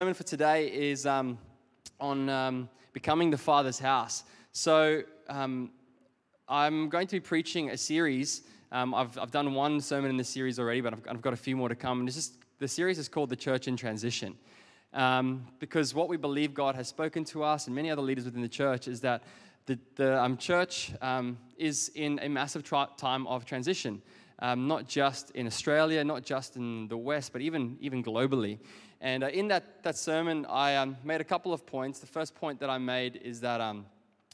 sermon for today is um, on um, becoming the Father's house. So, um, I'm going to be preaching a series. Um, I've, I've done one sermon in the series already, but I've, I've got a few more to come. And just, the series is called The Church in Transition. Um, because what we believe God has spoken to us and many other leaders within the church is that the, the um, church is in a massive tra- time of transition. Um, not just in Australia, not just in the West, but even, even globally. And uh, in that, that sermon, I um, made a couple of points. The first point that I made is that, um,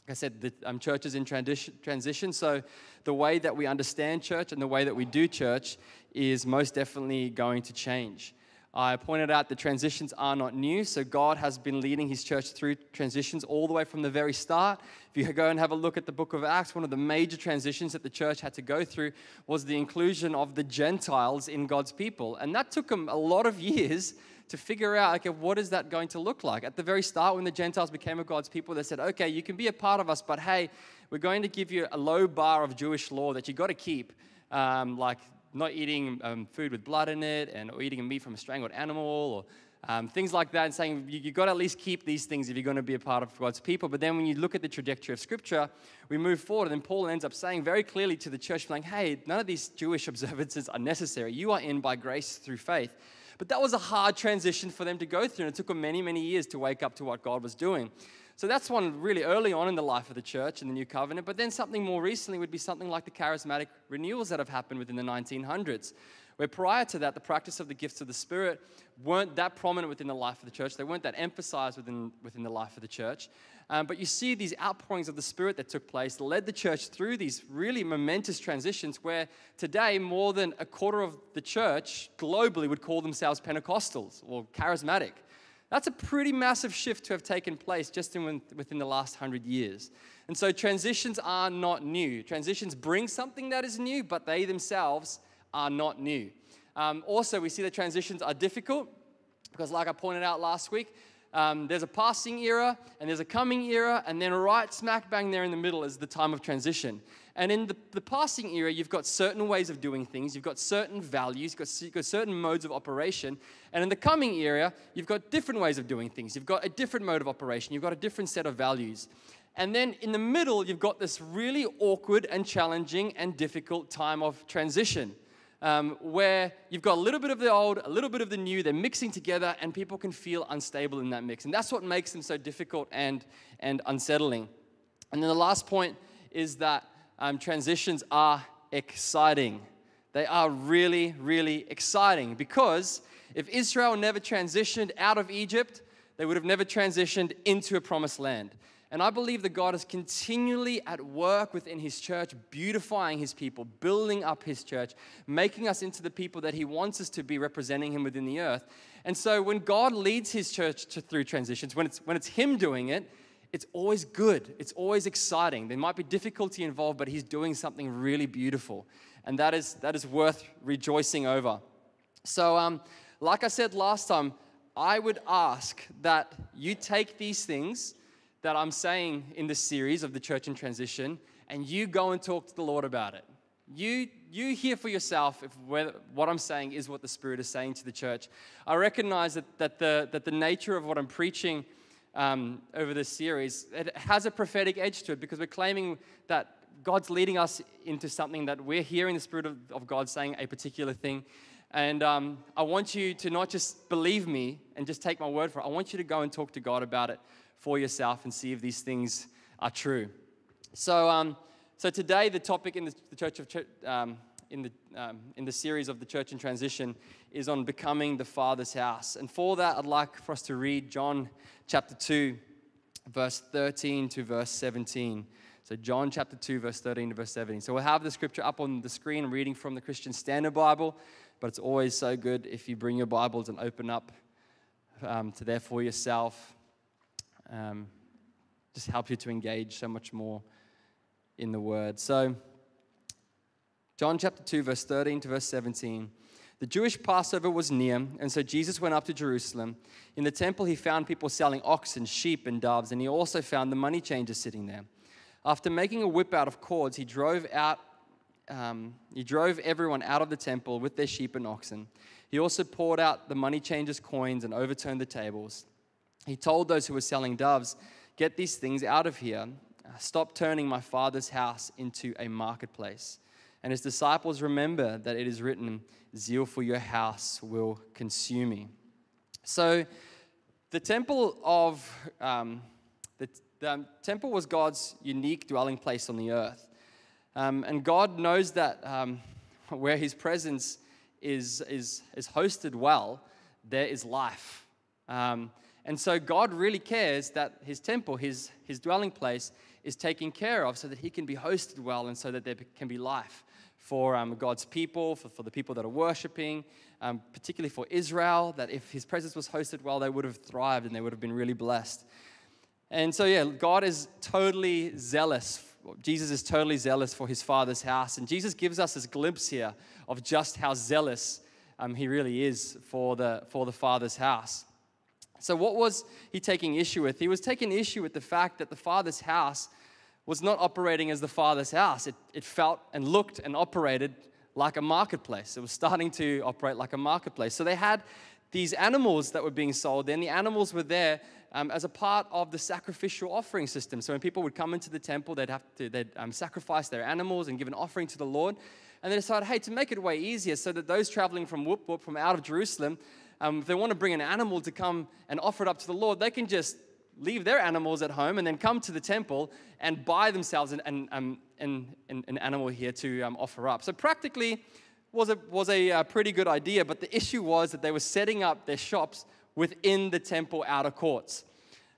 like I said, the um, church is in transition, transition. So the way that we understand church and the way that we do church is most definitely going to change. I pointed out the transitions are not new, so God has been leading his church through transitions all the way from the very start. If you go and have a look at the book of Acts, one of the major transitions that the church had to go through was the inclusion of the Gentiles in God's people. And that took them a lot of years to figure out, okay, what is that going to look like? At the very start, when the Gentiles became of God's people, they said, okay, you can be a part of us, but hey, we're going to give you a low bar of Jewish law that you've got to keep, um, like not eating um, food with blood in it and or eating meat from a strangled animal or um, things like that, and saying you, have got to at least keep these things if you're going to be a part of God's people. But then when you look at the trajectory of Scripture, we move forward, and then Paul ends up saying very clearly to the church, like, hey, none of these Jewish observances are necessary. You are in by grace through faith. But that was a hard transition for them to go through, and it took them many, many years to wake up to what God was doing. So that's one really early on in the life of the church in the New Covenant. But then something more recently would be something like the charismatic renewals that have happened within the 1900s, where prior to that, the practice of the gifts of the Spirit weren't that prominent within the life of the church. They weren't that emphasized within, within the life of the church. Um, but you see these outpourings of the Spirit that took place led the church through these really momentous transitions where today more than a quarter of the church globally would call themselves Pentecostals or charismatic. That's a pretty massive shift to have taken place just in, within the last hundred years. And so transitions are not new. Transitions bring something that is new, but they themselves are not new. Um, also, we see the transitions are difficult because, like I pointed out last week, um, there's a passing era and there's a coming era, and then right smack bang there in the middle is the time of transition. And in the, the passing era, you've got certain ways of doing things, you've got certain values, you've got, you've got certain modes of operation. And in the coming era, you've got different ways of doing things, you've got a different mode of operation, you've got a different set of values. And then in the middle, you've got this really awkward and challenging and difficult time of transition um, where you've got a little bit of the old, a little bit of the new, they're mixing together, and people can feel unstable in that mix. And that's what makes them so difficult and, and unsettling. And then the last point is that um, transitions are exciting. They are really, really exciting because if Israel never transitioned out of Egypt, they would have never transitioned into a promised land. And I believe that God is continually at work within His church, beautifying His people, building up His church, making us into the people that He wants us to be, representing Him within the earth. And so when God leads His church to, through transitions, when it's, when it's Him doing it, it's always good. It's always exciting. There might be difficulty involved, but He's doing something really beautiful. And that is, that is worth rejoicing over. So, um, like I said last time, I would ask that you take these things that I'm saying in this series of the church in transition, and you go and talk to the Lord about it. You, you hear for yourself if what I'm saying is what the Spirit is saying to the church. I recognize that, that, the, that the nature of what I'm preaching um, over this series it has a prophetic edge to it because we're claiming that God's leading us into something that we're hearing the Spirit of, of God saying a particular thing. And um, I want you to not just believe me and just take my word for it. I want you to go and talk to God about it for yourself and see if these things are true. So, um, so today the topic in the, the church of um, in the um, in the series of the church in transition is on becoming the Father's house. And for that, I'd like for us to read John chapter two, verse thirteen to verse seventeen. So John chapter 2, verse 13 to verse 17. So we'll have the scripture up on the screen, reading from the Christian Standard Bible. But it's always so good if you bring your Bibles and open up um, to there for yourself um, just help you to engage so much more in the word. So, John chapter 2, verse 13 to verse 17. The Jewish Passover was near, and so Jesus went up to Jerusalem. In the temple, he found people selling oxen, sheep, and doves, and he also found the money changers sitting there. After making a whip out of cords, he drove out um, he drove everyone out of the temple with their sheep and oxen. He also poured out the money changers' coins and overturned the tables. He told those who were selling doves, Get these things out of here. Stop turning my father's house into a marketplace. And his disciples remember that it is written, Zeal for your house will consume me. So, the temple of um, the, the, temple was God's unique dwelling place on the earth, um, and God knows that um, where His presence is is is hosted well, there is life. Um, and so God really cares that His temple, His His dwelling place, is taken care of, so that He can be hosted well, and so that there can be life for um, God's people, for, for the people that are worshiping, um, particularly for Israel, that if his presence was hosted well, they would have thrived and they would have been really blessed. And so, yeah, God is totally zealous. Jesus is totally zealous for his Father's house. And Jesus gives us this glimpse here of just how zealous um, he really is for the, for the Father's house. So, what was he taking issue with? He was taking issue with the fact that the Father's house was not operating as the Father's house. It, it felt and looked and operated like a marketplace. It was starting to operate like a marketplace. So they had these animals that were being sold, and the animals were there um, as a part of the sacrificial offering system. So when people would come into the temple, they'd have to they'd um, sacrifice their animals and give an offering to the Lord. And they decided, hey, to make it way easier, so that those traveling from Whoop Whoop, from out of Jerusalem, um, if they want to bring an animal to come and offer it up to the Lord, they can just leave their animals at home and then come to the temple and buy themselves an, an, um, an, an animal here to um, offer up. So practically was a, was a uh, pretty good idea, but the issue was that they were setting up their shops within the temple outer courts.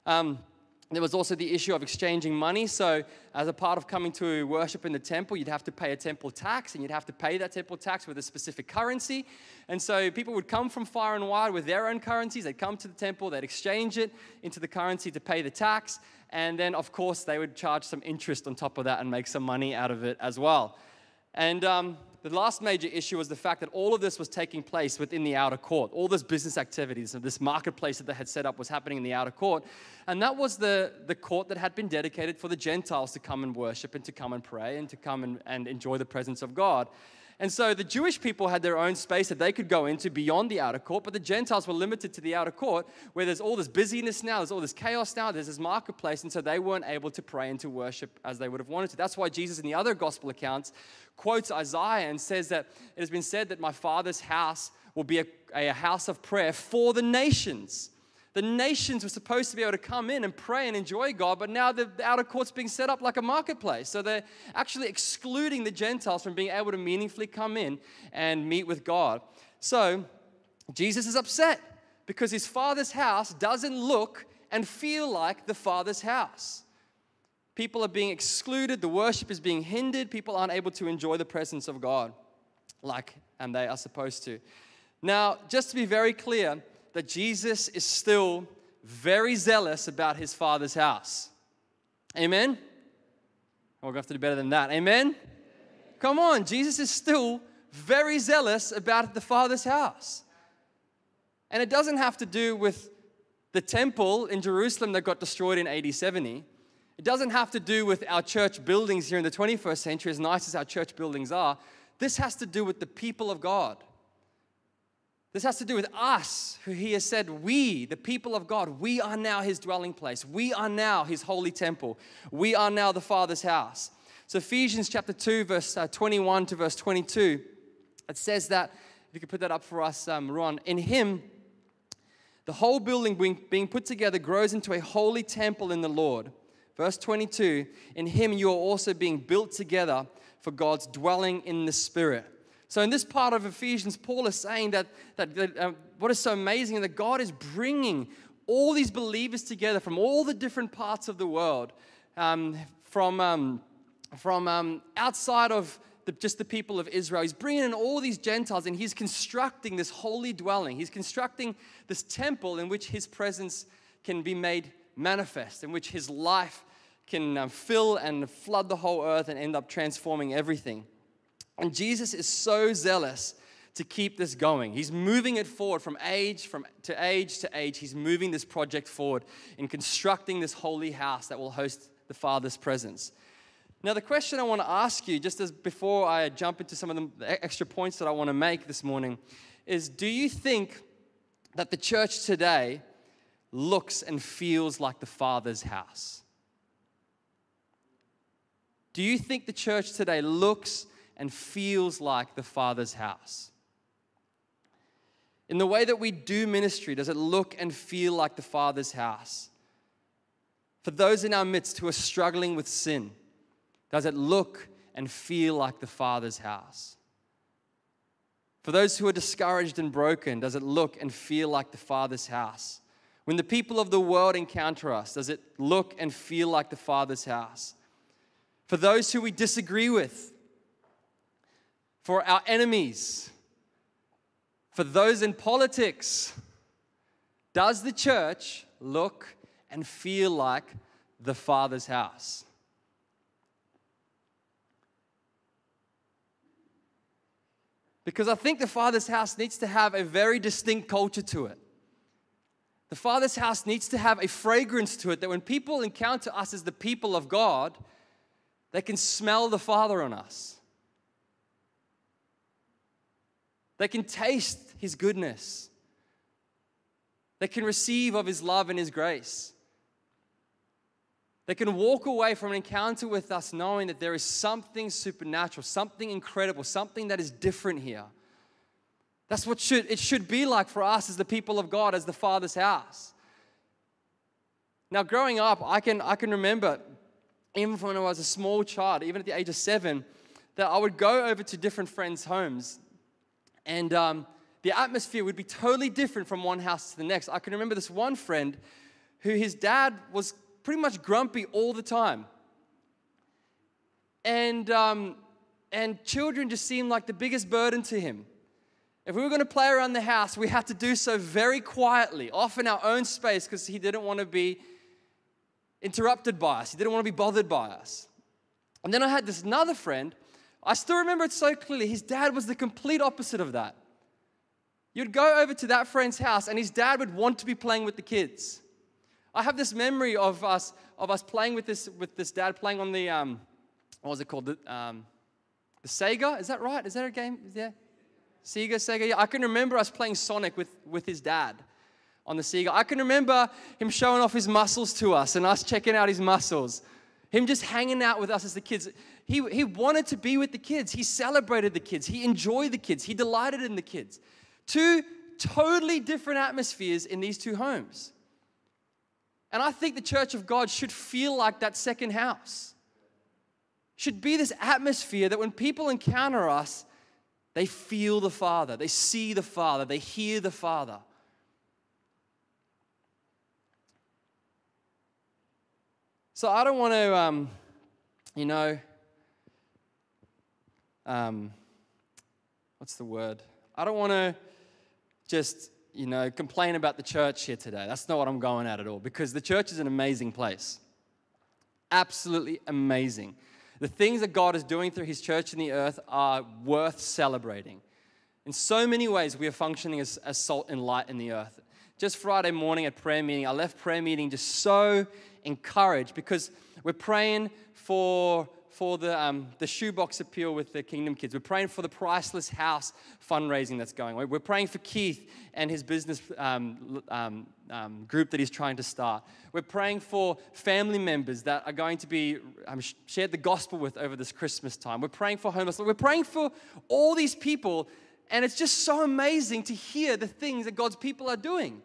Um, there was also the issue of exchanging money. So, as a part of coming to worship in the temple, you'd have to pay a temple tax, and you'd have to pay that temple tax with a specific currency. And so, people would come from far and wide with their own currencies. They'd come to the temple, they'd exchange it into the currency to pay the tax. And then, of course, they would charge some interest on top of that and make some money out of it as well. And um, the last major issue was the fact that all of this was taking place within the outer court. All this business activities and this marketplace that they had set up was happening in the outer court. And that was the, the court that had been dedicated for the Gentiles to come and worship and to come and pray and to come and, and enjoy the presence of God. And so the Jewish people had their own space that they could go into beyond the outer court, but the Gentiles were limited to the outer court where there's all this busyness now, there's all this chaos now, there's this marketplace, and so they weren't able to pray and to worship as they would have wanted to. That's why Jesus, in the other gospel accounts, quotes Isaiah and says that it has been said that my Father's house will be a, a house of prayer for the nations. The nations were supposed to be able to come in and pray and enjoy God, but now the outer court's being set up like a marketplace. So they're actually excluding the Gentiles from being able to meaningfully come in and meet with God. So Jesus is upset because his father's house doesn't look and feel like the father's house. People are being excluded, the worship is being hindered, people aren't able to enjoy the presence of God like and they are supposed to. Now, just to be very clear, that Jesus is still very zealous about his father's house. Amen? We're going to have to do better than that. Amen? Come on, Jesus is still very zealous about the father's house. And it doesn't have to do with the temple in Jerusalem that got destroyed in AD 70. It doesn't have to do with our church buildings here in the 21st century, as nice as our church buildings are. This has to do with the people of God. This has to do with us, who he has said, we, the people of God, we are now his dwelling place. We are now his holy temple. We are now the Father's house. So, Ephesians chapter 2, verse uh, 21 to verse 22, it says that, if you could put that up for us, um, Ron, in him, the whole building being, being put together grows into a holy temple in the Lord. Verse 22, in him you are also being built together for God's dwelling in the Spirit. So, in this part of Ephesians, Paul is saying that, that, that uh, what is so amazing is that God is bringing all these believers together from all the different parts of the world, um, from, um, from um, outside of the, just the people of Israel. He's bringing in all these Gentiles and he's constructing this holy dwelling. He's constructing this temple in which his presence can be made manifest, in which his life can uh, fill and flood the whole earth and end up transforming everything. And Jesus is so zealous to keep this going. He's moving it forward from age from to age to age. He's moving this project forward in constructing this holy house that will host the Father's presence. Now, the question I want to ask you, just as before I jump into some of the extra points that I want to make this morning, is do you think that the church today looks and feels like the Father's house? Do you think the church today looks and feels like the Father's house? In the way that we do ministry, does it look and feel like the Father's house? For those in our midst who are struggling with sin, does it look and feel like the Father's house? For those who are discouraged and broken, does it look and feel like the Father's house? When the people of the world encounter us, does it look and feel like the Father's house? For those who we disagree with, for our enemies, for those in politics, does the church look and feel like the Father's house? Because I think the Father's house needs to have a very distinct culture to it. The Father's house needs to have a fragrance to it that when people encounter us as the people of God, they can smell the Father on us. They can taste His goodness. They can receive of His love and His grace. They can walk away from an encounter with us knowing that there is something supernatural, something incredible, something that is different here. That's what should, it should be like for us as the people of God, as the Father's house. Now, growing up, I can, I can remember, even when I was a small child, even at the age of seven, that I would go over to different friends' homes and um, the atmosphere would be totally different from one house to the next. I can remember this one friend who his dad was pretty much grumpy all the time. And, um, and children just seemed like the biggest burden to him. If we were going to play around the house, we had to do so very quietly, off in our own space, because he didn't want to be interrupted by us. He didn't want to be bothered by us. And then I had this another friend. I still remember it so clearly. His dad was the complete opposite of that. You'd go over to that friend's house, and his dad would want to be playing with the kids. I have this memory of us of us playing with this with this dad playing on the um, what was it called? The um, the Sega? Is that right? Is that a game? Yeah Sega Sega? Yeah I can remember us playing Sonic with with his dad on the Sega. I can remember him showing off his muscles to us and us checking out his muscles. Him just hanging out with us as the kids he he wanted to be with the kids. He celebrated the kids. He enjoyed the kids. He delighted in the kids. Two totally different atmospheres in these two homes. And I think the church of God should feel like that second house. Should be this atmosphere that when people encounter us, they feel the Father, they see the Father, they hear the Father. So I don't want to, um, you know, um, what's the word? I don't want to just you know, complain about the church here today. That's not what I'm going at at all because the church is an amazing place. Absolutely amazing. The things that God is doing through His church in the earth are worth celebrating. In so many ways, we are functioning as, as salt and light in the earth. Just Friday morning at prayer meeting, I left prayer meeting just so encouraged because we're praying for for the, um, the shoebox appeal with the Kingdom Kids. We're praying for the Priceless House fundraising that's going on. We're praying for Keith and his business um, um, um, group that he's trying to start. We're praying for family members that are going to be um, shared the gospel with over this Christmas time. We're praying for homeless. We're praying for all these people, and it's just so amazing to hear the things that God's people are doing.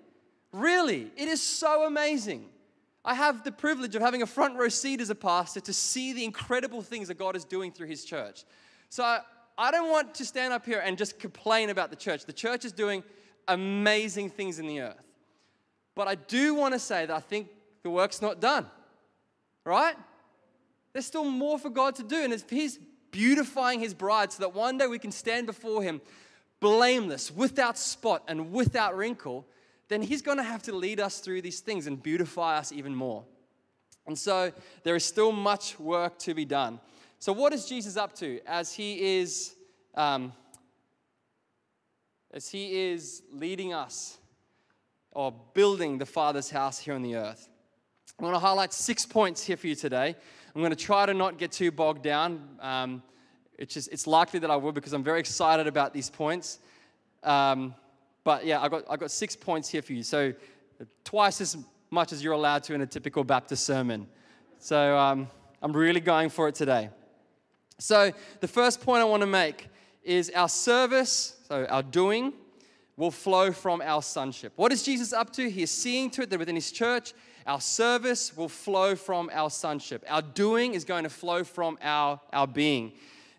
Really, it is so amazing. I have the privilege of having a front row seat as a pastor to see the incredible things that God is doing through his church. So I don't want to stand up here and just complain about the church. The church is doing amazing things in the earth. But I do want to say that I think the work's not done, right? There's still more for God to do. And He's beautifying His bride so that one day we can stand before Him blameless, without spot, and without wrinkle, then He's going to have to lead us through these things and beautify us even more. And so there is still much work to be done. So, what is Jesus up to as He is, um, as He is leading us or building the Father's house here on the earth? I'm going to highlight six points here for you today. I'm going to try to not get too bogged down. Um, it's just it's likely that I will because I'm very excited about these points. Um, but yeah, I got I got six points here for you. So twice as much as you're allowed to in a typical Baptist sermon. So um, I'm really going for it today. So the first point I want to make is our service, so our doing, will flow from our sonship. What is Jesus up to? He is seeing to it that within his church, our service will flow from our sonship. Our doing is going to flow from our, our being.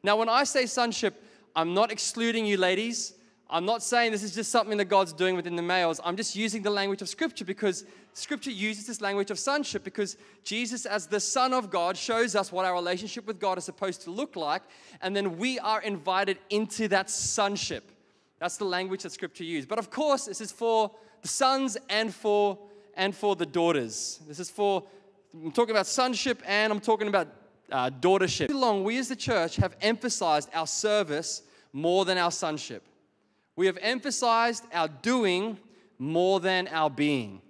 Now, when I say sonship, I'm not excluding you ladies. I'm not saying this is just something that God's doing within the males. I'm just using the language of Scripture because Scripture uses this language of sonship because Jesus, as the Son of God, shows us what our relationship with God is supposed to look like, and then we are invited into that sonship. That's the language that Scripture uses. But of course, this is for the sons and for and for the daughters. This is for I'm talking about sonship and I'm talking about uh, daughtership. Long, we as the church have emphasized our service more than our sonship. We have emphasized our doing more than our being.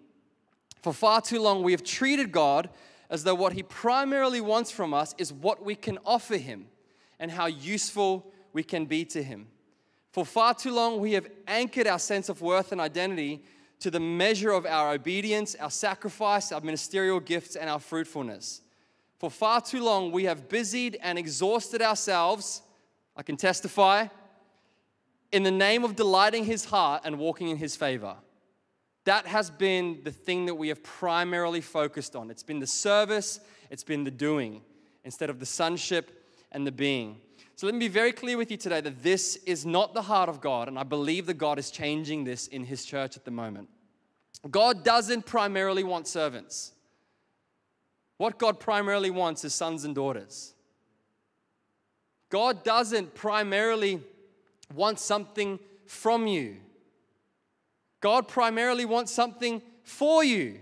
For far too long, we have treated God as though what He primarily wants from us is what we can offer Him and how useful we can be to Him. For far too long, we have anchored our sense of worth and identity to the measure of our obedience, our sacrifice, our ministerial gifts, and our fruitfulness. For far too long, we have busied and exhausted ourselves, I can testify, in the name of delighting His heart and walking in His favor. That has been the thing that we have primarily focused on. It's been the service, it's been the doing, instead of the sonship and the being. So let me be very clear with you today that this is not the heart of God, and I believe that God is changing this in His church at the moment. God doesn't primarily want servants. What God primarily wants is sons and daughters. God doesn't primarily want something from you. God primarily wants something for you.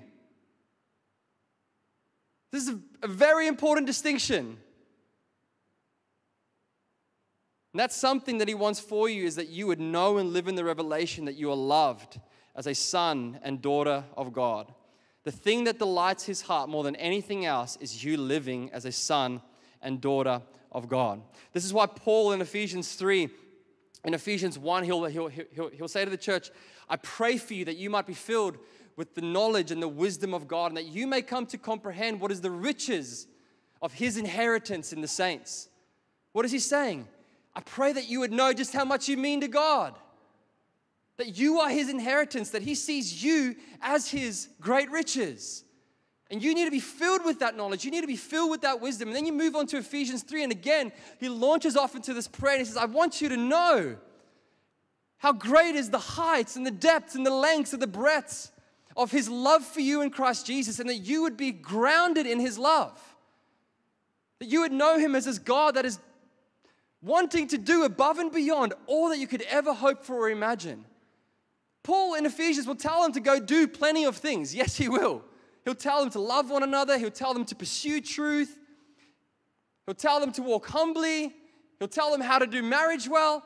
This is a very important distinction. And that's something that He wants for you is that you would know and live in the revelation that you are loved as a son and daughter of God. The thing that delights His heart more than anything else is you living as a son and daughter of God. This is why Paul in Ephesians 3, in Ephesians 1, he'll, he'll, he'll, he'll say to the church, I pray for you that you might be filled with the knowledge and the wisdom of God, and that you may come to comprehend what is the riches of His inheritance in the saints. What is He saying? I pray that you would know just how much you mean to God. That you are His inheritance, that He sees you as His great riches. And you need to be filled with that knowledge. You need to be filled with that wisdom. And then you move on to Ephesians 3, and again, he launches off into this prayer and he says, I want you to know how great is the heights and the depths and the lengths and the breadths of his love for you in Christ Jesus, and that you would be grounded in his love. That you would know him as this God that is wanting to do above and beyond all that you could ever hope for or imagine. Paul in Ephesians will tell them to go do plenty of things. Yes, he will. He'll tell them to love one another, he'll tell them to pursue truth, he'll tell them to walk humbly, he'll tell them how to do marriage well.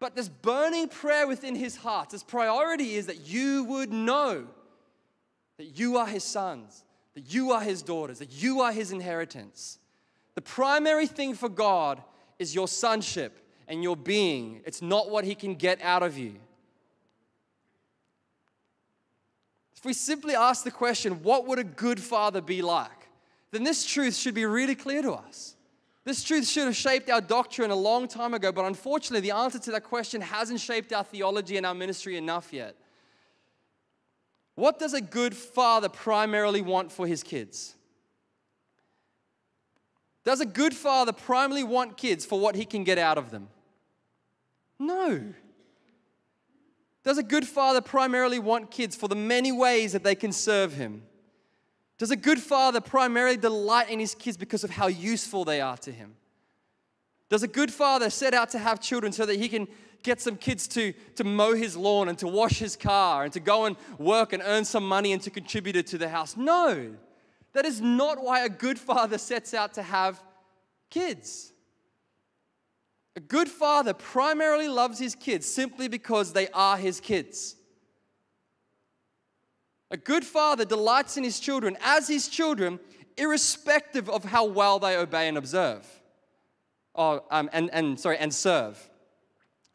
But this burning prayer within his heart, his priority is that you would know that you are his sons, that you are his daughters, that you are his inheritance. The primary thing for God is your sonship and your being. It's not what He can get out of you. If we simply ask the question, what would a good father be like? Then this truth should be really clear to us. This truth should have shaped our doctrine a long time ago, but unfortunately, the answer to that question hasn't shaped our theology and our ministry enough yet. What does a good father primarily want for his kids? Does a good father primarily want kids for what he can get out of them? No. Does a good father primarily want kids for the many ways that they can serve him? Does a good father primarily delight in his kids because of how useful they are to him? Does a good father set out to have children so that he can get some kids to, to mow his lawn and to wash his car and to go and work and earn some money and to contribute to the house? No. That is not why a good father sets out to have kids. A good father primarily loves his kids simply because they are his kids. A good father delights in his children as his children, irrespective of how well they obey and observe. Oh, um, and, and sorry, and serve.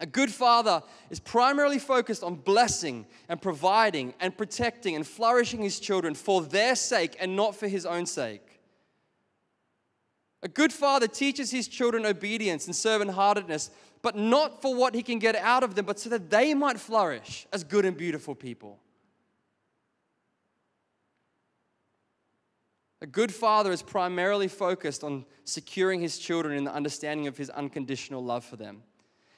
A good father is primarily focused on blessing and providing and protecting and flourishing his children for their sake and not for his own sake. A good father teaches his children obedience and servant heartedness, but not for what he can get out of them, but so that they might flourish as good and beautiful people. A good father is primarily focused on securing his children in the understanding of his unconditional love for them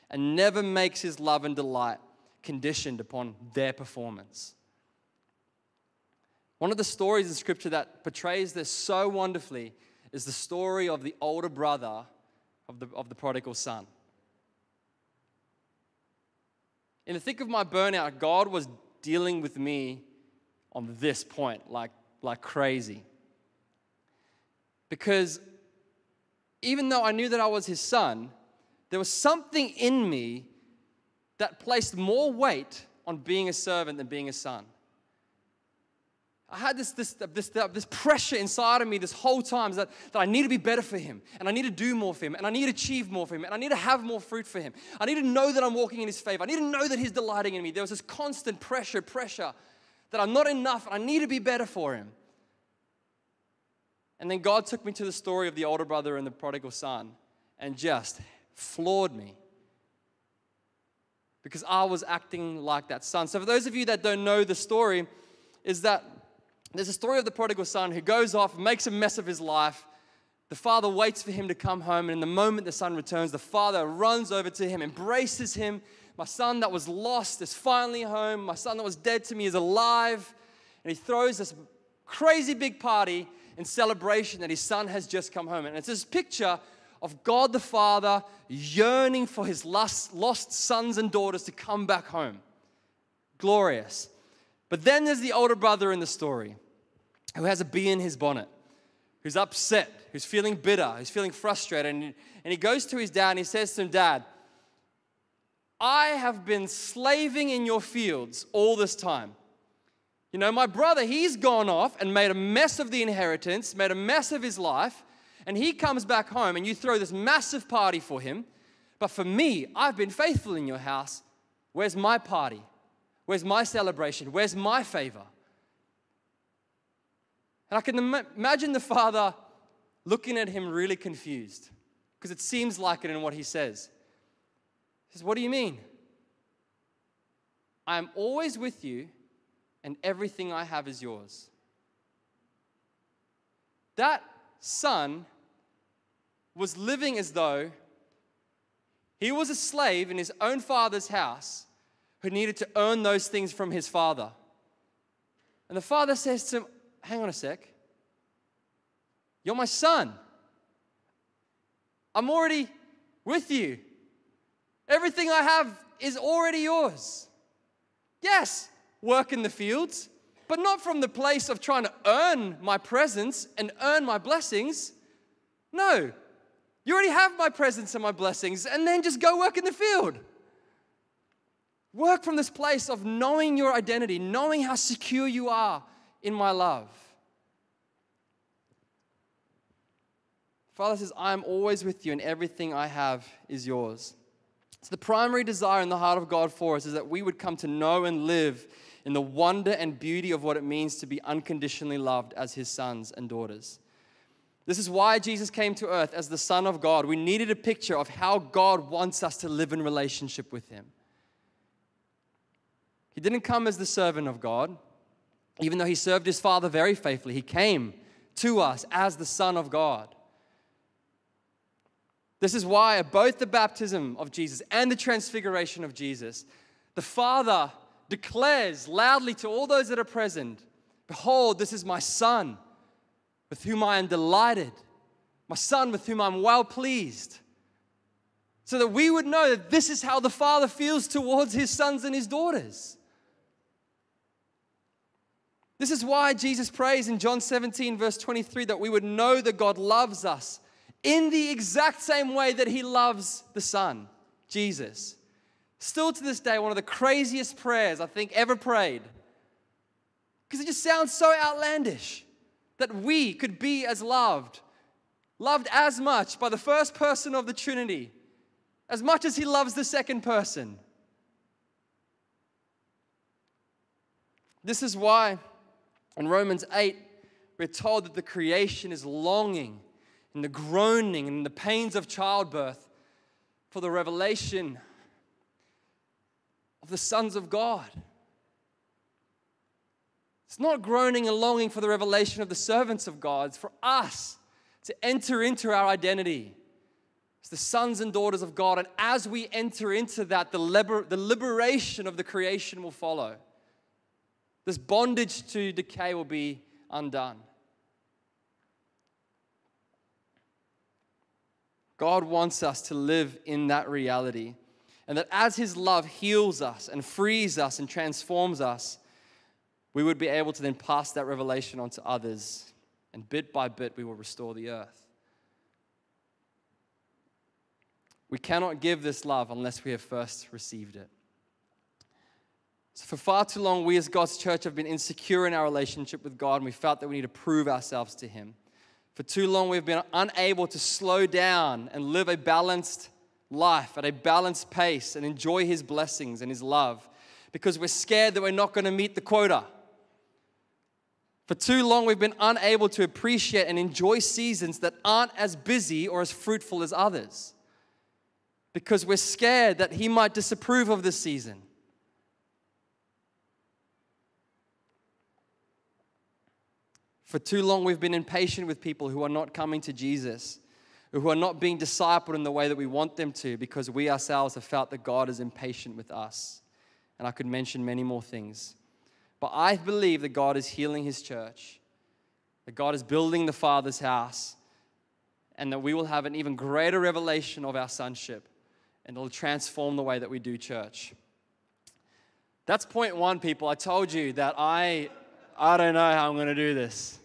and never makes his love and delight conditioned upon their performance. One of the stories in Scripture that portrays this so wonderfully is the story of the older brother of the, of the prodigal son. In the thick of my burnout, God was dealing with me on this point like, like crazy. Because even though I knew that I was his son, there was something in me that placed more weight on being a servant than being a son. I had this, this, this, this pressure inside of me this whole time that, that I need to be better for him, and I need to do more for him, and I need to achieve more for him, and I need to have more fruit for him. I need to know that I'm walking in his favor. I need to know that he's delighting in me. There was this constant pressure, pressure that I'm not enough, and I need to be better for him. And then God took me to the story of the older brother and the prodigal son and just floored me because I was acting like that son. So, for those of you that don't know the story, is that there's a story of the prodigal son who goes off, makes a mess of his life. The father waits for him to come home, and in the moment the son returns, the father runs over to him, embraces him. My son that was lost is finally home. My son that was dead to me is alive. And he throws this crazy big party in celebration that his son has just come home. And it's this picture of God the Father yearning for his lost, lost sons and daughters to come back home. Glorious. But then there's the older brother in the story who has a bee in his bonnet, who's upset, who's feeling bitter, who's feeling frustrated. And, and he goes to his dad and he says to him, Dad, I have been slaving in your fields all this time. You know, my brother, he's gone off and made a mess of the inheritance, made a mess of his life, and he comes back home and you throw this massive party for him. But for me, I've been faithful in your house. Where's my party? Where's my celebration? Where's my favor? And I can Im- imagine the father looking at him really confused because it seems like it in what he says. He says, What do you mean? I am always with you, and everything I have is yours. That son was living as though he was a slave in his own father's house who needed to earn those things from his father. And the father says to him, Hang on a sec. You're my son. I'm already with you. Everything I have is already yours. Yes, work in the fields, but not from the place of trying to earn my presence and earn my blessings. No, you already have my presence and my blessings, and then just go work in the field. Work from this place of knowing your identity, knowing how secure you are in my love. Father says, I am always with you, and everything I have is yours. So, the primary desire in the heart of God for us is that we would come to know and live in the wonder and beauty of what it means to be unconditionally loved as his sons and daughters. This is why Jesus came to earth as the Son of God. We needed a picture of how God wants us to live in relationship with him. He didn't come as the servant of God, even though he served his Father very faithfully. He came to us as the Son of God. This is why at both the baptism of Jesus and the transfiguration of Jesus, the Father declares loudly to all those that are present Behold, this is my Son, with whom I am delighted, my Son, with whom I'm well pleased. So that we would know that this is how the Father feels towards his sons and his daughters. This is why Jesus prays in John 17, verse 23, that we would know that God loves us in the exact same way that He loves the Son, Jesus. Still to this day, one of the craziest prayers I think ever prayed. Because it just sounds so outlandish that we could be as loved, loved as much by the first person of the Trinity, as much as he loves the second person. This is why in Romans 8, we're told that the creation is longing and the groaning and the pains of childbirth for the revelation of the sons of God. It's not groaning and longing for the revelation of the servants of God, it's for us to enter into our identity as the sons and daughters of God. And as we enter into that, the, liber- the liberation of the creation will follow. This bondage to decay will be undone. God wants us to live in that reality. And that as His love heals us and frees us and transforms us, we would be able to then pass that revelation on to others. And bit by bit, we will restore the earth. We cannot give this love unless we have first received it. So, for far too long, we as God's church have been insecure in our relationship with God, and we felt that we need to prove ourselves to Him. For too long, we've been unable to slow down and live a balanced life at a balanced pace and enjoy His blessings and His love because we're scared that we're not going to meet the quota. For too long, we've been unable to appreciate and enjoy seasons that aren't as busy or as fruitful as others because we're scared that He might disapprove of this season. For too long, we've been impatient with people who are not coming to Jesus, who are not being discipled in the way that we want them to, because we ourselves have felt that God is impatient with us. And I could mention many more things. But I believe that God is healing His church, that God is building the Father's house, and that we will have an even greater revelation of our sonship, and it'll transform the way that we do church. That's point one, people. I told you that I, I don't know how I'm going to do this.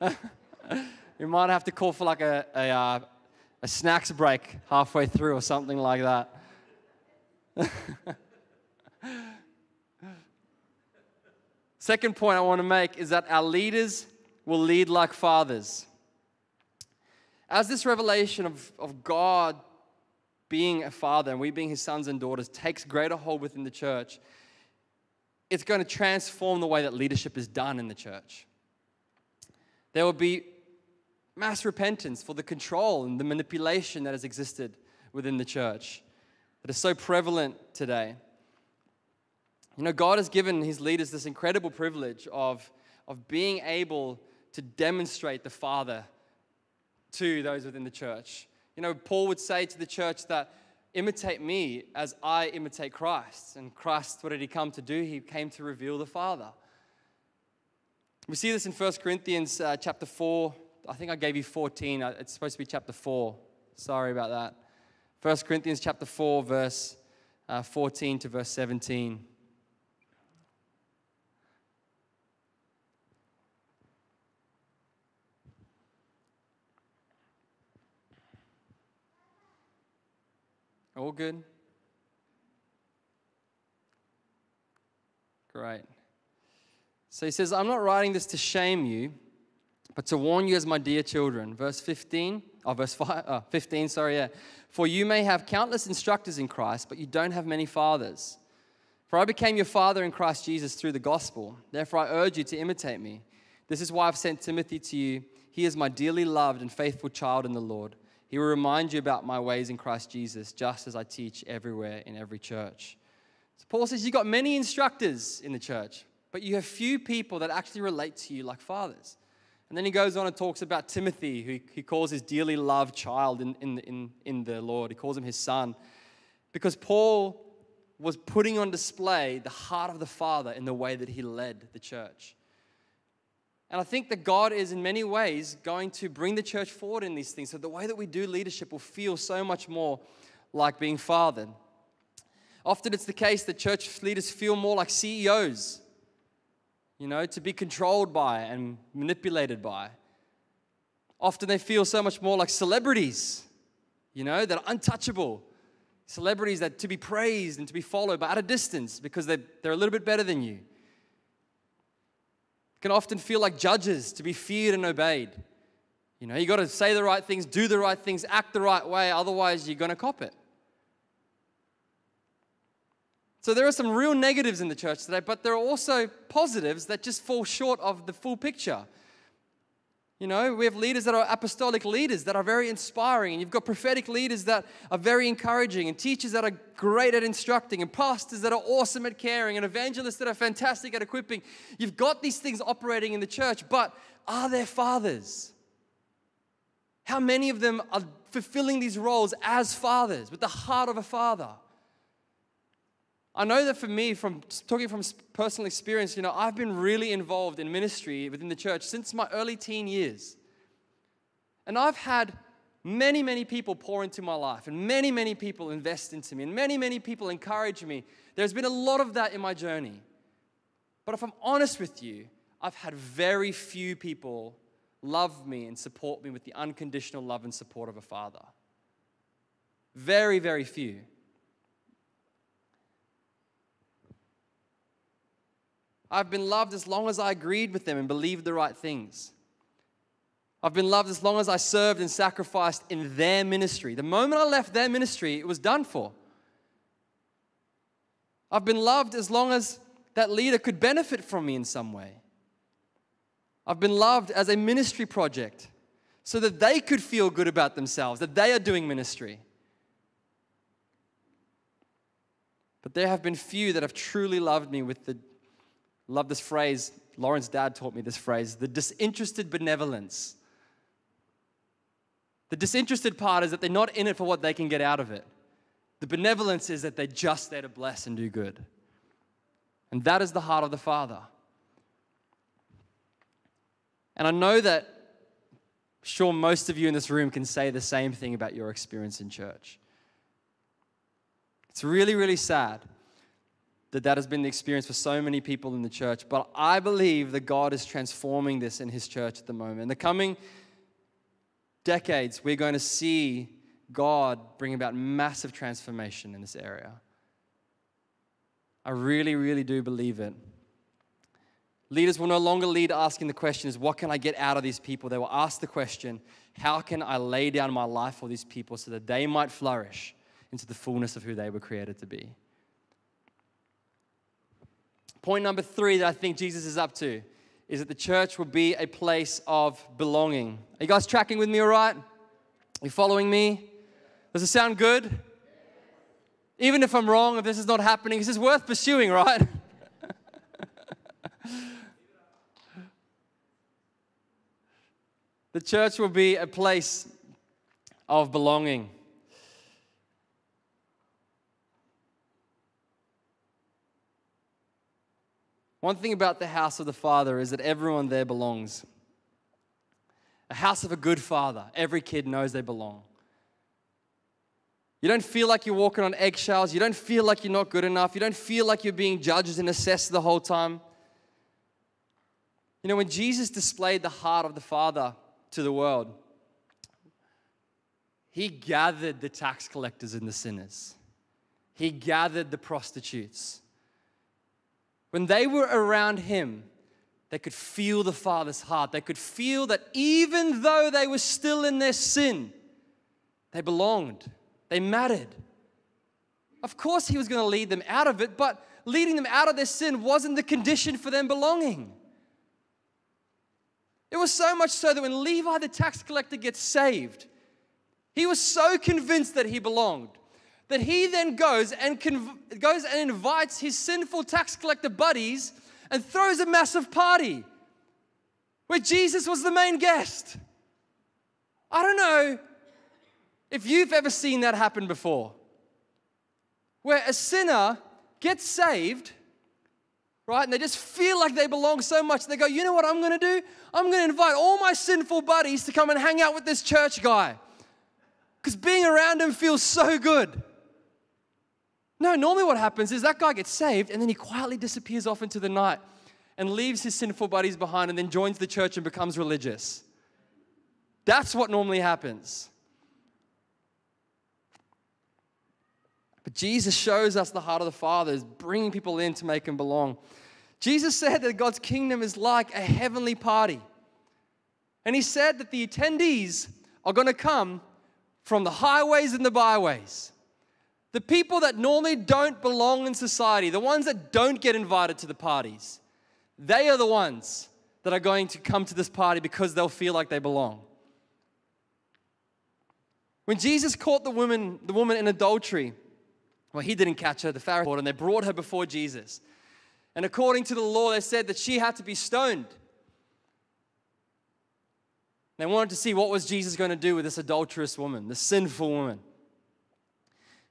we might have to call for like a, a, uh, a snacks break halfway through or something like that. Second point I want to make is that our leaders will lead like fathers. As this revelation of, of God being a father and we being his sons and daughters takes greater hold within the church, it's going to transform the way that leadership is done in the church. There will be mass repentance for the control and the manipulation that has existed within the church that is so prevalent today. You know, God has given his leaders this incredible privilege of, of being able to demonstrate the Father to those within the church. You know, Paul would say to the church that imitate me as I imitate Christ. And Christ, what did he come to do? He came to reveal the Father. We see this in 1 Corinthians uh, chapter 4. I think I gave you 14. Uh, it's supposed to be chapter 4. Sorry about that. 1 Corinthians chapter 4, verse uh, 14 to verse 17. All good? Great. So he says, I'm not writing this to shame you, but to warn you as my dear children. Verse 15, oh, verse 5, oh, 15, sorry, yeah. For you may have countless instructors in Christ, but you don't have many fathers. For I became your father in Christ Jesus through the gospel. Therefore, I urge you to imitate me. This is why I've sent Timothy to you. He is my dearly loved and faithful child in the Lord. He will remind you about my ways in Christ Jesus, just as I teach everywhere in every church. So Paul says, You've got many instructors in the church, but you have few people that actually relate to you like fathers. And then he goes on and talks about Timothy, who he calls his dearly loved child in, in, in, in the Lord. He calls him his son. Because Paul was putting on display the heart of the Father in the way that he led the church. And I think that God is, in many ways, going to bring the church forward in these things. So the way that we do leadership will feel so much more like being fathered. Often it's the case that church leaders feel more like CEOs you know, to be controlled by and manipulated by. Often they feel so much more like celebrities, you know, that are untouchable. Celebrities that to be praised and to be followed, but at a distance because they're, they're a little bit better than you. can often feel like judges to be feared and obeyed. You know, you got to say the right things, do the right things, act the right way, otherwise, you're going to cop it. So there are some real negatives in the church today, but there are also positives that just fall short of the full picture. You know, we have leaders that are apostolic leaders that are very inspiring, and you've got prophetic leaders that are very encouraging, and teachers that are great at instructing, and pastors that are awesome at caring, and evangelists that are fantastic at equipping. You've got these things operating in the church, but are there fathers? How many of them are fulfilling these roles as fathers with the heart of a father? I know that for me, from talking from personal experience, you know, I've been really involved in ministry within the church since my early teen years. And I've had many, many people pour into my life, and many, many people invest into me, and many, many people encourage me. There's been a lot of that in my journey. But if I'm honest with you, I've had very few people love me and support me with the unconditional love and support of a father. Very, very few. I've been loved as long as I agreed with them and believed the right things. I've been loved as long as I served and sacrificed in their ministry. The moment I left their ministry, it was done for. I've been loved as long as that leader could benefit from me in some way. I've been loved as a ministry project so that they could feel good about themselves, that they are doing ministry. But there have been few that have truly loved me with the Love this phrase. Lauren's dad taught me this phrase the disinterested benevolence. The disinterested part is that they're not in it for what they can get out of it. The benevolence is that they're just there to bless and do good. And that is the heart of the Father. And I know that, sure, most of you in this room can say the same thing about your experience in church. It's really, really sad that that has been the experience for so many people in the church. But I believe that God is transforming this in His church at the moment. In the coming decades, we're going to see God bring about massive transformation in this area. I really, really do believe it. Leaders will no longer lead asking the question is what can I get out of these people? They will ask the question, how can I lay down my life for these people so that they might flourish into the fullness of who they were created to be? Point number three that I think Jesus is up to is that the church will be a place of belonging. Are you guys tracking with me all right? Are you following me? Does it sound good? Even if I'm wrong, if this is not happening, this is worth pursuing, right? the church will be a place of belonging. One thing about the house of the Father is that everyone there belongs. A house of a good father, every kid knows they belong. You don't feel like you're walking on eggshells. You don't feel like you're not good enough. You don't feel like you're being judged and assessed the whole time. You know, when Jesus displayed the heart of the Father to the world, he gathered the tax collectors and the sinners, he gathered the prostitutes. When they were around him, they could feel the Father's heart. They could feel that even though they were still in their sin, they belonged, they mattered. Of course, he was going to lead them out of it, but leading them out of their sin wasn't the condition for them belonging. It was so much so that when Levi the tax collector gets saved, he was so convinced that he belonged that he then goes and conv- goes and invites his sinful tax collector buddies and throws a massive party where Jesus was the main guest. I don't know if you've ever seen that happen before, where a sinner gets saved, right, and they just feel like they belong so much, they go, you know what I'm gonna do? I'm gonna invite all my sinful buddies to come and hang out with this church guy. Because being around him feels so good. No, normally what happens is that guy gets saved and then he quietly disappears off into the night and leaves his sinful buddies behind and then joins the church and becomes religious. That's what normally happens. But Jesus shows us the heart of the Father is bringing people in to make them belong. Jesus said that God's kingdom is like a heavenly party. And he said that the attendees are going to come from the highways and the byways. The people that normally don't belong in society, the ones that don't get invited to the parties, they are the ones that are going to come to this party because they'll feel like they belong. When Jesus caught the woman, the woman in adultery, well, he didn't catch her, the Pharisees, and they brought her before Jesus. And according to the law, they said that she had to be stoned. They wanted to see what was Jesus going to do with this adulterous woman, the sinful woman.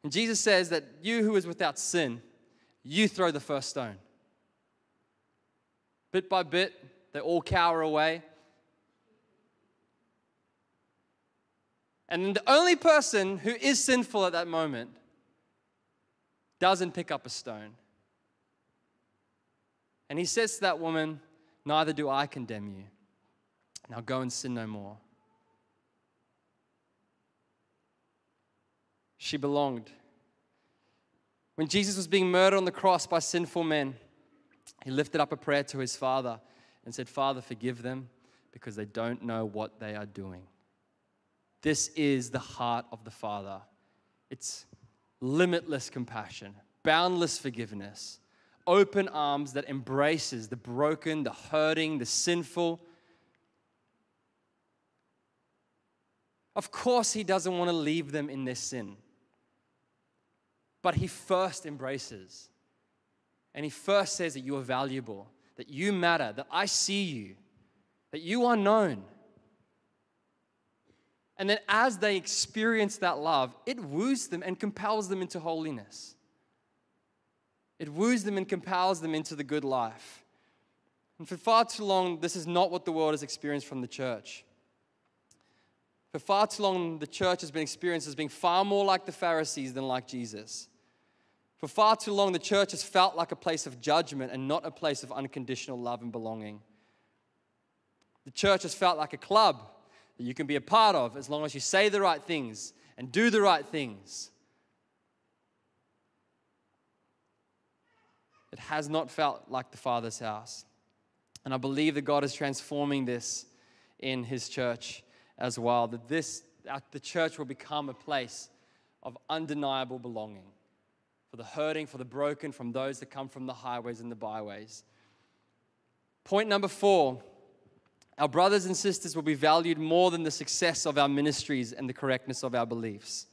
And Jesus says that you who is without sin, you throw the first stone. Bit by bit, they all cower away. And the only person who is sinful at that moment doesn't pick up a stone. And he says to that woman, Neither do I condemn you. Now go and sin no more. She belonged. When Jesus was being murdered on the cross by sinful men, he lifted up a prayer to his Father and said, Father, forgive them because they don't know what they are doing. This is the heart of the Father. It's limitless compassion, boundless forgiveness, open arms that embraces the broken, the hurting, the sinful Of course, he doesn't want to leave them in their sin. But he first embraces. And he first says that you are valuable, that you matter, that I see you, that you are known. And then as they experience that love, it woos them and compels them into holiness. It woos them and compels them into the good life. And for far too long, this is not what the world has experienced from the church. For far too long, the church has been experienced as being far more like the Pharisees than like Jesus. For far too long, the church has felt like a place of judgment and not a place of unconditional love and belonging. The church has felt like a club that you can be a part of as long as you say the right things and do the right things. It has not felt like the Father's house. And I believe that God is transforming this in His church as well, that this, the church will become a place of undeniable belonging for the hurting, for the broken, from those that come from the highways and the byways. Point number four our brothers and sisters will be valued more than the success of our ministries and the correctness of our beliefs.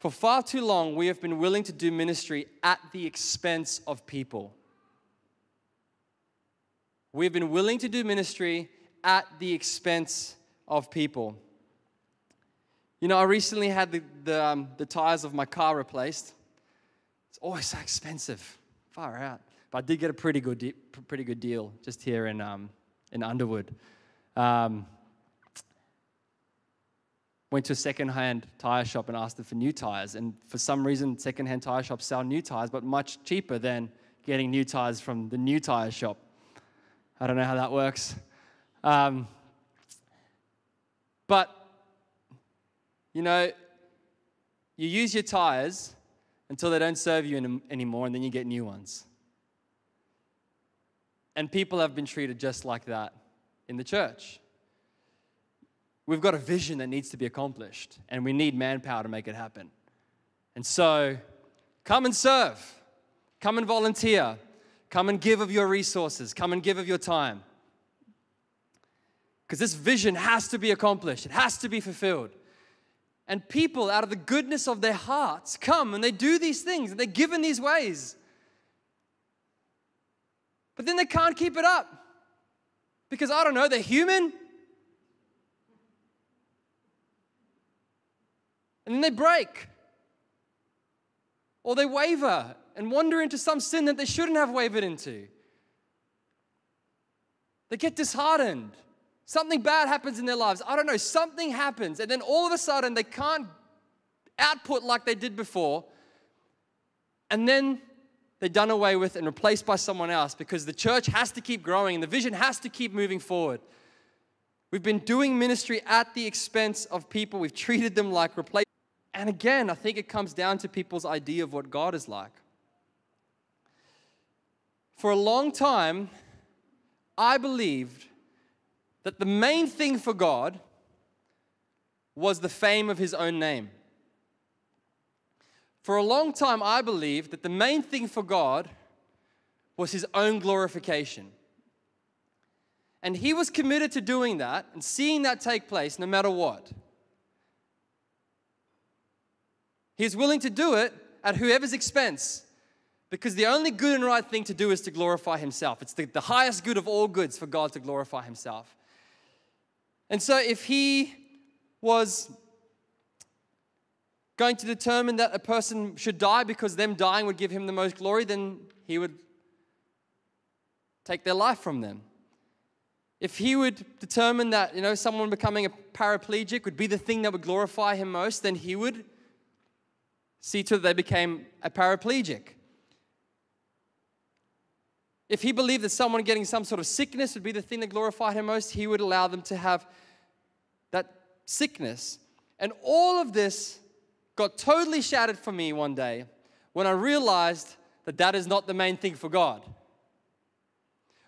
For far too long, we have been willing to do ministry at the expense of people. We have been willing to do ministry at the expense of people. You know, I recently had the, the, um, the tires of my car replaced. It's always so expensive, far out. But I did get a pretty good, de- pretty good deal just here in, um, in Underwood. Um, went to a second-hand tire shop and asked them for new tires. And for some reason, second-hand tire shops sell new tires, but much cheaper than getting new tires from the new tire shop. I don't know how that works. Um, but, you know, you use your tires until they don't serve you anymore, and then you get new ones. And people have been treated just like that in the church. We've got a vision that needs to be accomplished, and we need manpower to make it happen. And so, come and serve, come and volunteer, come and give of your resources, come and give of your time. Because this vision has to be accomplished, it has to be fulfilled. And people, out of the goodness of their hearts, come and they do these things and they give in these ways. But then they can't keep it up. Because I don't know, they're human. And then they break. Or they waver and wander into some sin that they shouldn't have wavered into. They get disheartened. Something bad happens in their lives. I don't know, something happens. And then all of a sudden, they can't output like they did before. And then they're done away with and replaced by someone else because the church has to keep growing and the vision has to keep moving forward. We've been doing ministry at the expense of people. We've treated them like replace. And again, I think it comes down to people's idea of what God is like. for a long time, I believed that the main thing for God was the fame of his own name. For a long time, I believed that the main thing for God was his own glorification. And he was committed to doing that and seeing that take place no matter what. He's willing to do it at whoever's expense because the only good and right thing to do is to glorify himself. It's the, the highest good of all goods for God to glorify himself. And so if he was going to determine that a person should die because them dying would give him the most glory, then he would take their life from them. If he would determine that, you know, someone becoming a paraplegic would be the thing that would glorify him most, then he would see to that they became a paraplegic. If he believed that someone getting some sort of sickness would be the thing that glorified him most, he would allow them to have that sickness. And all of this got totally shattered for me one day when I realized that that is not the main thing for God.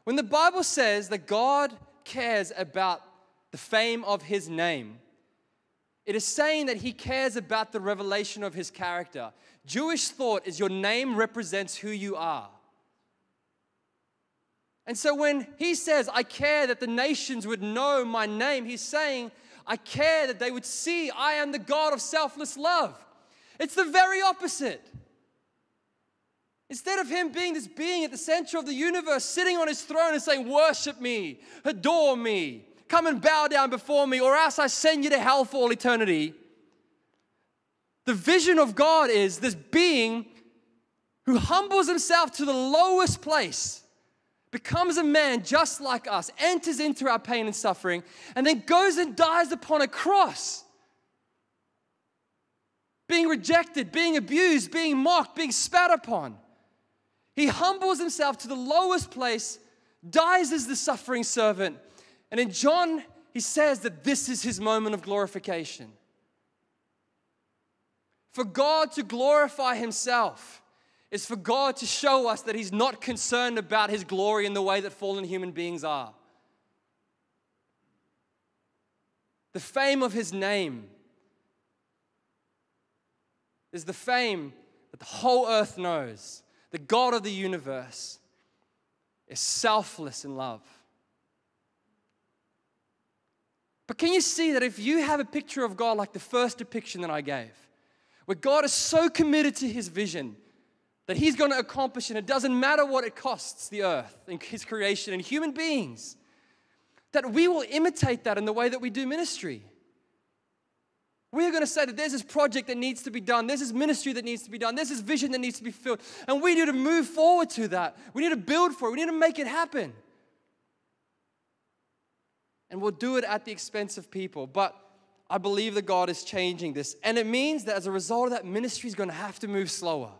When the Bible says that God cares about the fame of his name, it is saying that he cares about the revelation of his character. Jewish thought is your name represents who you are. And so when he says, I care that the nations would know my name, he's saying, I care that they would see I am the God of selfless love. It's the very opposite. Instead of him being this being at the center of the universe, sitting on his throne and saying, Worship me, adore me, come and bow down before me, or else I send you to hell for all eternity. The vision of God is this being who humbles himself to the lowest place becomes a man just like us, enters into our pain and suffering, and then goes and dies upon a cross. Being rejected, being abused, being mocked, being spat upon. He humbles himself to the lowest place, dies as the suffering servant. And in John, he says that this is his moment of glorification. For God to glorify himself is for God to show us that He's not concerned about His glory in the way that fallen human beings are. The fame of His name is the fame that the whole earth knows. The God of the universe is selfless in love. But can you see that if you have a picture of God like the first depiction that I gave, where God is so committed to his vision that He's going to accomplish, and it doesn't matter what it costs the earth and His creation and human beings, that we will imitate that in the way that we do ministry. We are going to say that there's this project that needs to be done, there's this ministry that needs to be done, there's this vision that needs to be filled, and we need to move forward to that. We need to build for it, we need to make it happen. And we'll do it at the expense of people. But I believe that God is changing this. And it means that as a result of that, ministry is going to have to move slower.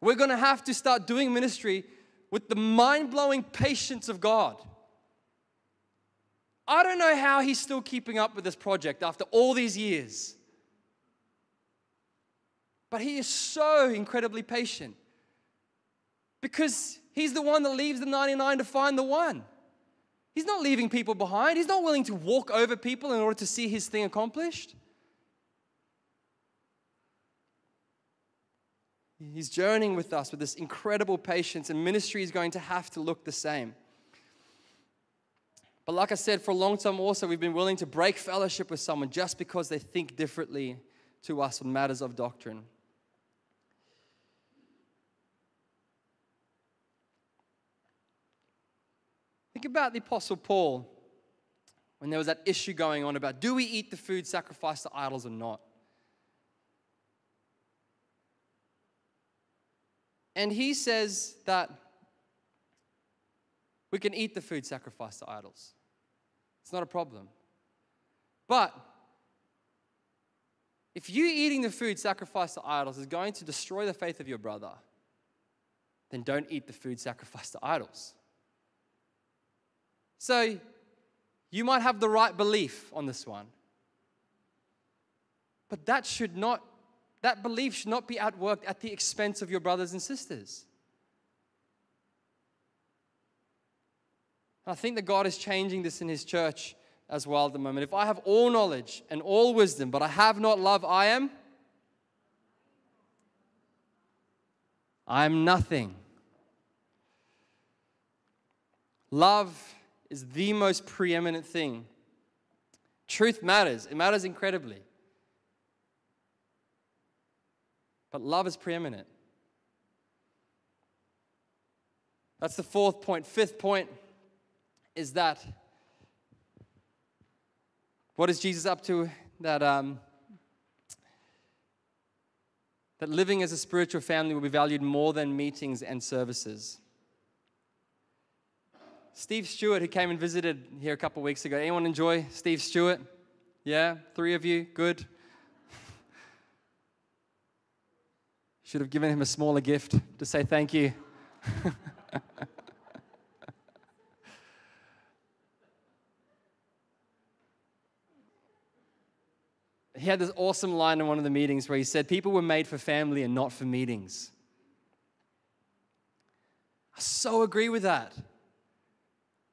We're going to have to start doing ministry with the mind blowing patience of God. I don't know how he's still keeping up with this project after all these years. But he is so incredibly patient because he's the one that leaves the 99 to find the one. He's not leaving people behind, he's not willing to walk over people in order to see his thing accomplished. He's journeying with us with this incredible patience, and ministry is going to have to look the same. But like I said, for a long time also, we've been willing to break fellowship with someone just because they think differently to us on matters of doctrine. Think about the Apostle Paul when there was that issue going on about do we eat the food sacrificed to idols or not? And he says that we can eat the food sacrificed to idols. It's not a problem. But if you eating the food sacrificed to idols is going to destroy the faith of your brother, then don't eat the food sacrificed to idols. So you might have the right belief on this one. But that should not that belief should not be outworked at the expense of your brothers and sisters. I think that God is changing this in His church as well at the moment. If I have all knowledge and all wisdom, but I have not love, I am. I am nothing. Love is the most preeminent thing. Truth matters, it matters incredibly. But love is preeminent. That's the fourth point. Fifth point is that what is Jesus up to? That, um, that living as a spiritual family will be valued more than meetings and services. Steve Stewart, who came and visited here a couple weeks ago. Anyone enjoy Steve Stewart? Yeah, three of you, good. Should have given him a smaller gift to say thank you. he had this awesome line in one of the meetings where he said, People were made for family and not for meetings. I so agree with that.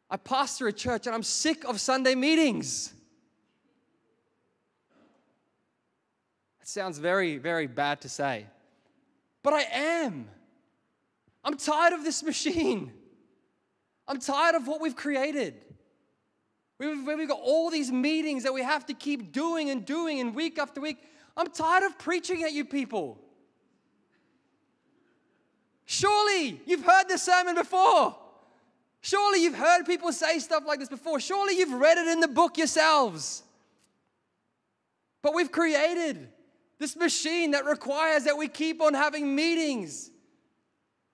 I pastor a church and I'm sick of Sunday meetings. It sounds very, very bad to say, but I am. I'm tired of this machine. I'm tired of what we've created. We've, we've got all these meetings that we have to keep doing and doing and week after week. I'm tired of preaching at you people. Surely you've heard this sermon before. Surely you've heard people say stuff like this before. Surely you've read it in the book yourselves. But we've created this machine that requires that we keep on having meetings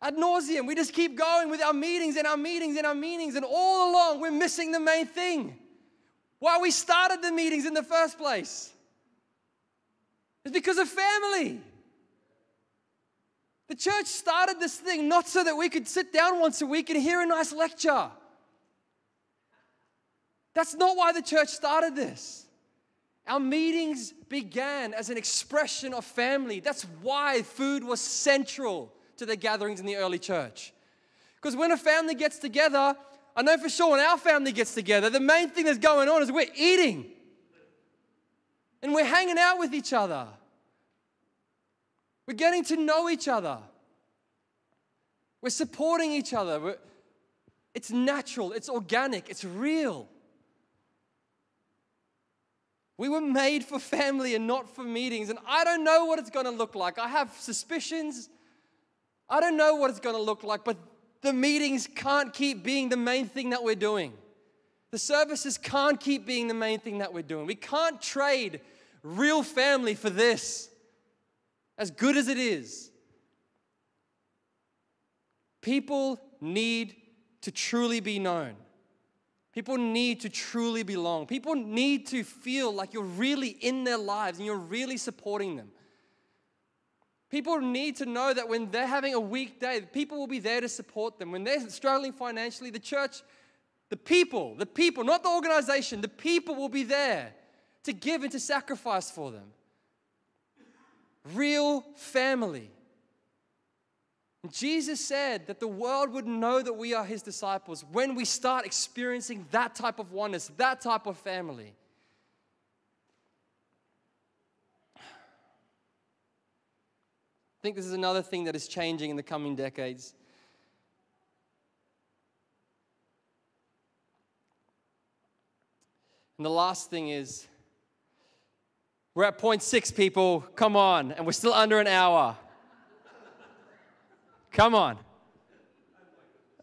ad nauseum. We just keep going with our meetings and our meetings and our meetings, and all along we're missing the main thing. Why we started the meetings in the first place. It's because of family. The church started this thing not so that we could sit down once a week and hear a nice lecture. That's not why the church started this. Our meetings began as an expression of family. That's why food was central to the gatherings in the early church. Because when a family gets together, I know for sure when our family gets together, the main thing that's going on is we're eating and we're hanging out with each other. We're getting to know each other. We're supporting each other. We're, it's natural, it's organic, it's real. We were made for family and not for meetings. And I don't know what it's going to look like. I have suspicions. I don't know what it's going to look like, but the meetings can't keep being the main thing that we're doing. The services can't keep being the main thing that we're doing. We can't trade real family for this, as good as it is. People need to truly be known. People need to truly belong. People need to feel like you're really in their lives and you're really supporting them. People need to know that when they're having a weak day, people will be there to support them. When they're struggling financially, the church, the people, the people, not the organization, the people will be there to give and to sacrifice for them. Real family. Jesus said that the world would know that we are his disciples when we start experiencing that type of oneness, that type of family. I think this is another thing that is changing in the coming decades. And the last thing is we're at point six, people. Come on. And we're still under an hour. Come on.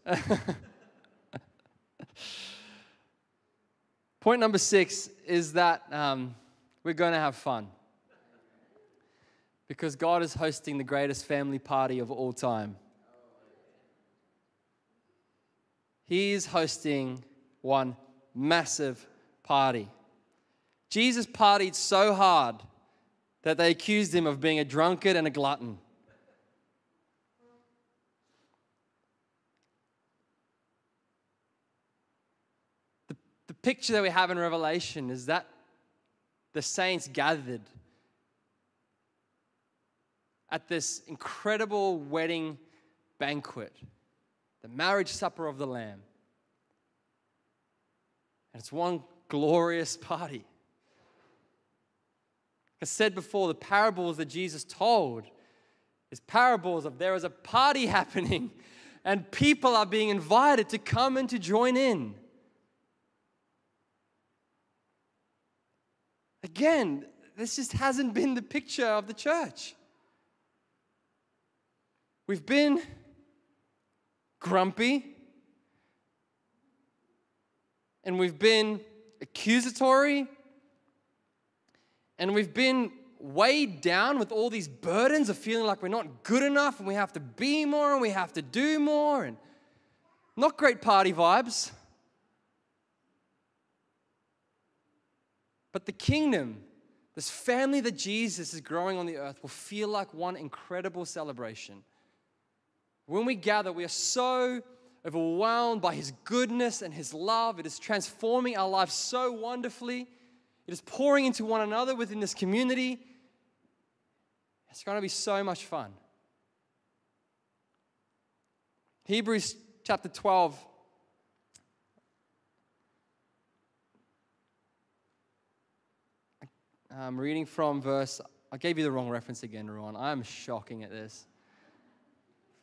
point number six is that um, we're going to have fun because God is hosting the greatest family party of all time. He is hosting one massive party. Jesus partied so hard that they accused him of being a drunkard and a glutton. Picture that we have in Revelation is that the saints gathered at this incredible wedding banquet, the marriage supper of the Lamb. And it's one glorious party. I said before, the parables that Jesus told is parables of there is a party happening and people are being invited to come and to join in. Again, this just hasn't been the picture of the church. We've been grumpy and we've been accusatory and we've been weighed down with all these burdens of feeling like we're not good enough and we have to be more and we have to do more and not great party vibes. But the kingdom, this family that Jesus is growing on the earth, will feel like one incredible celebration. When we gather, we are so overwhelmed by His goodness and His love. It is transforming our lives so wonderfully. It is pouring into one another within this community. It's going to be so much fun. Hebrews chapter 12 I'm reading from verse, I gave you the wrong reference again, Ruan. I'm shocking at this.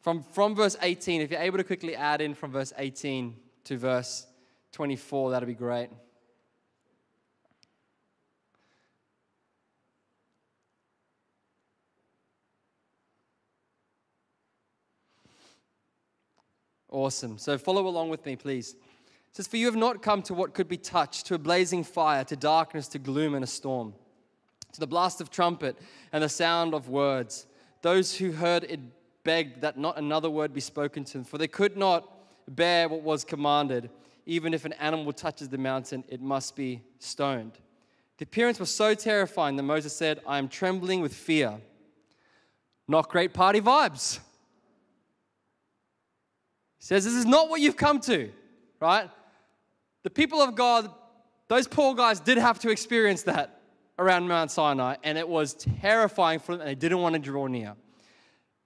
From, from verse 18, if you're able to quickly add in from verse 18 to verse 24, that'd be great. Awesome. So follow along with me, please. It says, For you have not come to what could be touched, to a blazing fire, to darkness, to gloom and a storm to the blast of trumpet and the sound of words. Those who heard it begged that not another word be spoken to them, for they could not bear what was commanded. Even if an animal touches the mountain, it must be stoned. The appearance was so terrifying that Moses said, I am trembling with fear. Not great party vibes. He says, This is not what you've come to, right? The people of God, those poor guys did have to experience that around Mount Sinai, and it was terrifying for them, and they didn't want to draw near.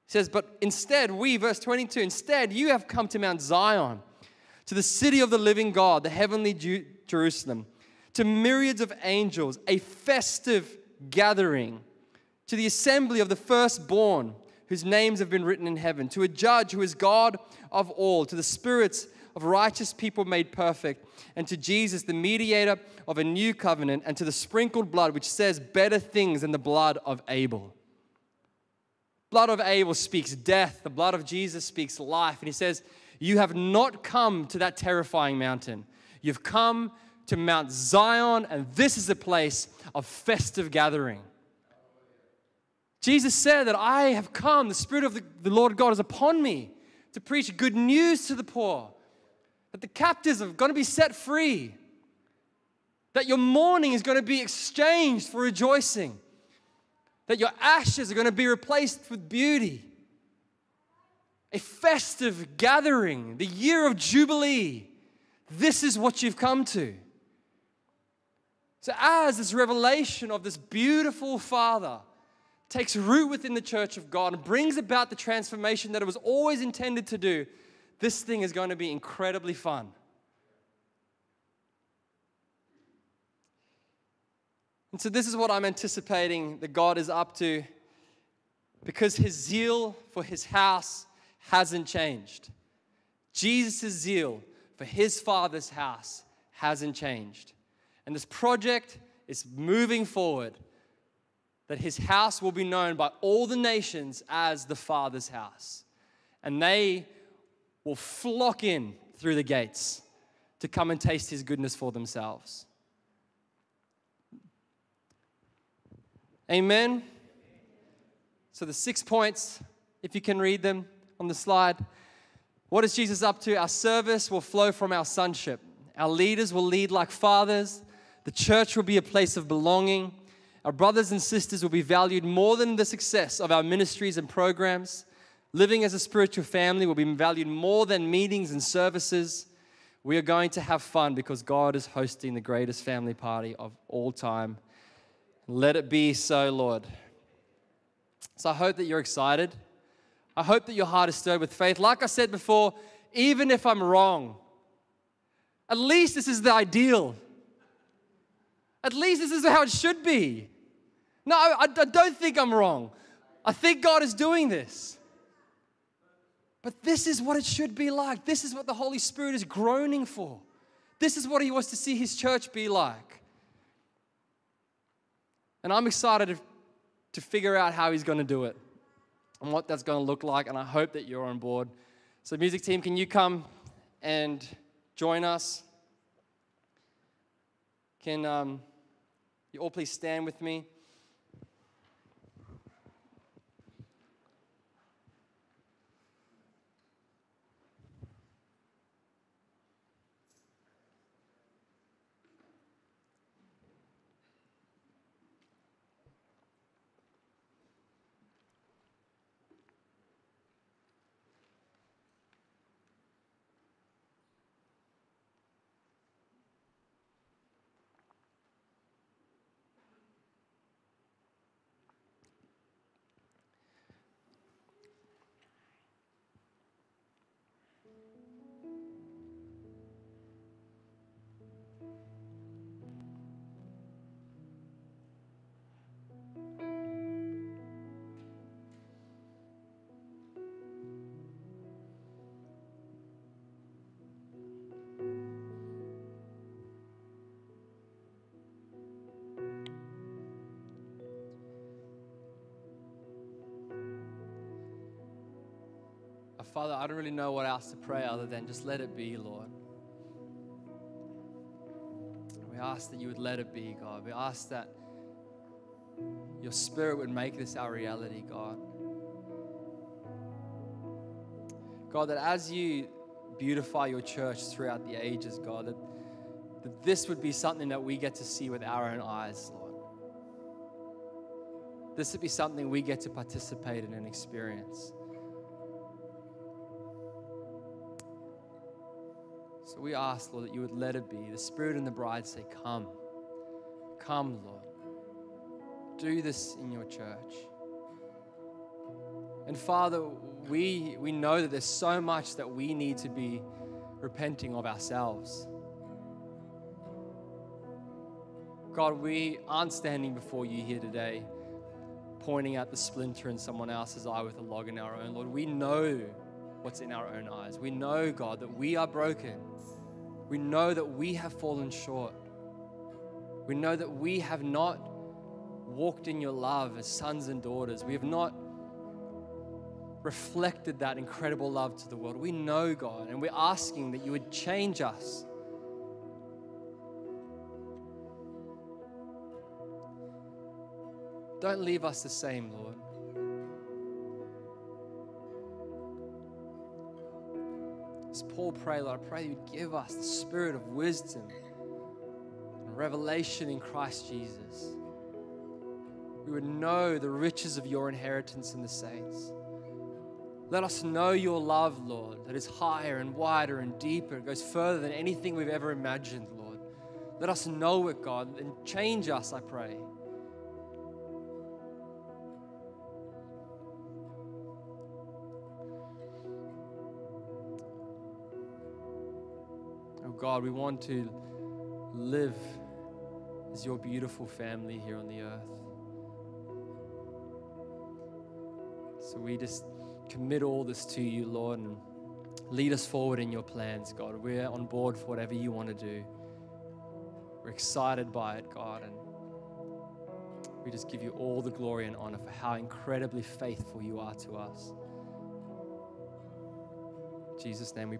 He says, But instead, we, verse 22, instead, you have come to Mount Zion, to the city of the living God, the heavenly Jerusalem, to myriads of angels, a festive gathering, to the assembly of the firstborn, whose names have been written in heaven, to a judge who is God of all, to the spirits of righteous people made perfect, and to Jesus, the mediator of a new covenant, and to the sprinkled blood, which says better things than the blood of Abel. Blood of Abel speaks death, the blood of Jesus speaks life. And he says, You have not come to that terrifying mountain. You've come to Mount Zion, and this is a place of festive gathering. Jesus said that I have come, the Spirit of the, Lord God is upon me to preach good news to the poor, that the captives are going to be set free, that your mourning is going to be exchanged for rejoicing, that your ashes are going to be replaced with beauty. A festive gathering, the year of Jubilee. This is what you've come to. So, as this revelation of this beautiful Father takes root within the church of God and brings about the transformation that it was always intended to do, this thing is going to be incredibly fun. And so, this is what I'm anticipating that God is up to because his zeal for his house hasn't changed. Jesus' zeal for his father's house hasn't changed. And this project is moving forward that his house will be known by all the nations as the Father's house. And they will flock in through the gates to come and taste his goodness for themselves. Amen. So, the six points, if you can read them on the slide. What is Jesus up to? Our service will flow from our sonship. Our leaders will lead like fathers. The church will be a place of belonging. Our brothers and sisters will be valued more than the success of our ministries and programs. Living as a spiritual family will be valued more than meetings and services. We are going to have fun because God is hosting the greatest family party of all time. Let it be so, Lord. So I hope that you're excited. I hope that your heart is stirred with faith. Like I said before, even if I'm wrong, At least this is the ideal. At least this is how it should be. No, I, I don't think I'm wrong. I think God is doing this. But this is what it should be like. This is what the Holy Spirit is groaning for. This is what He wants to see His church be like. And I'm excited to, figure out how He's going to do it and what that's going to look like. And I hope that you're on board. So, music team, can you come and join us? Can um, you all please stand with me? Father, I don't really know what else to pray other than just let it be, Lord. We ask that you would let it be, God. We ask that your spirit would make this our reality, God. God, that as you beautify your church throughout the ages, God, that, that this would be something that we get to see with our own eyes, Lord. This would be something we get to participate in and experience. So we ask, Lord, that you would let it be. The Spirit and the bride say, Come. Come, Lord. Do this in your church. And Father, we, we know that there's so much that we need to be repenting of ourselves. God, we aren't standing before you here today pointing out the splinter in someone else's eye with a log in our own. Lord, we know what's in our own eyes. We know, God, that we are broken. We know that we have fallen short. We know that we have not walked in your love as sons and daughters. We have not reflected that incredible love to the world. We know, God, and we're asking that you would change us. Don't leave us the same, Lord. As Paul prayed, Lord, I pray you would give us the spirit of wisdom and revelation in Christ Jesus. We would know the riches of your inheritance in the saints. Let us know your love, Lord, that is higher and wider and deeper. It goes further than anything we've ever imagined, Lord. Let us know it, God, and change us, I pray. Oh God, we want to live as your beautiful family here on the earth. So we just commit all this to you, Lord, and lead us forward in your plans, God. We're on board for whatever you want to do. We're excited by it, God, and we just give you all the glory and honor for how incredibly faithful you are to us. In Jesus' name we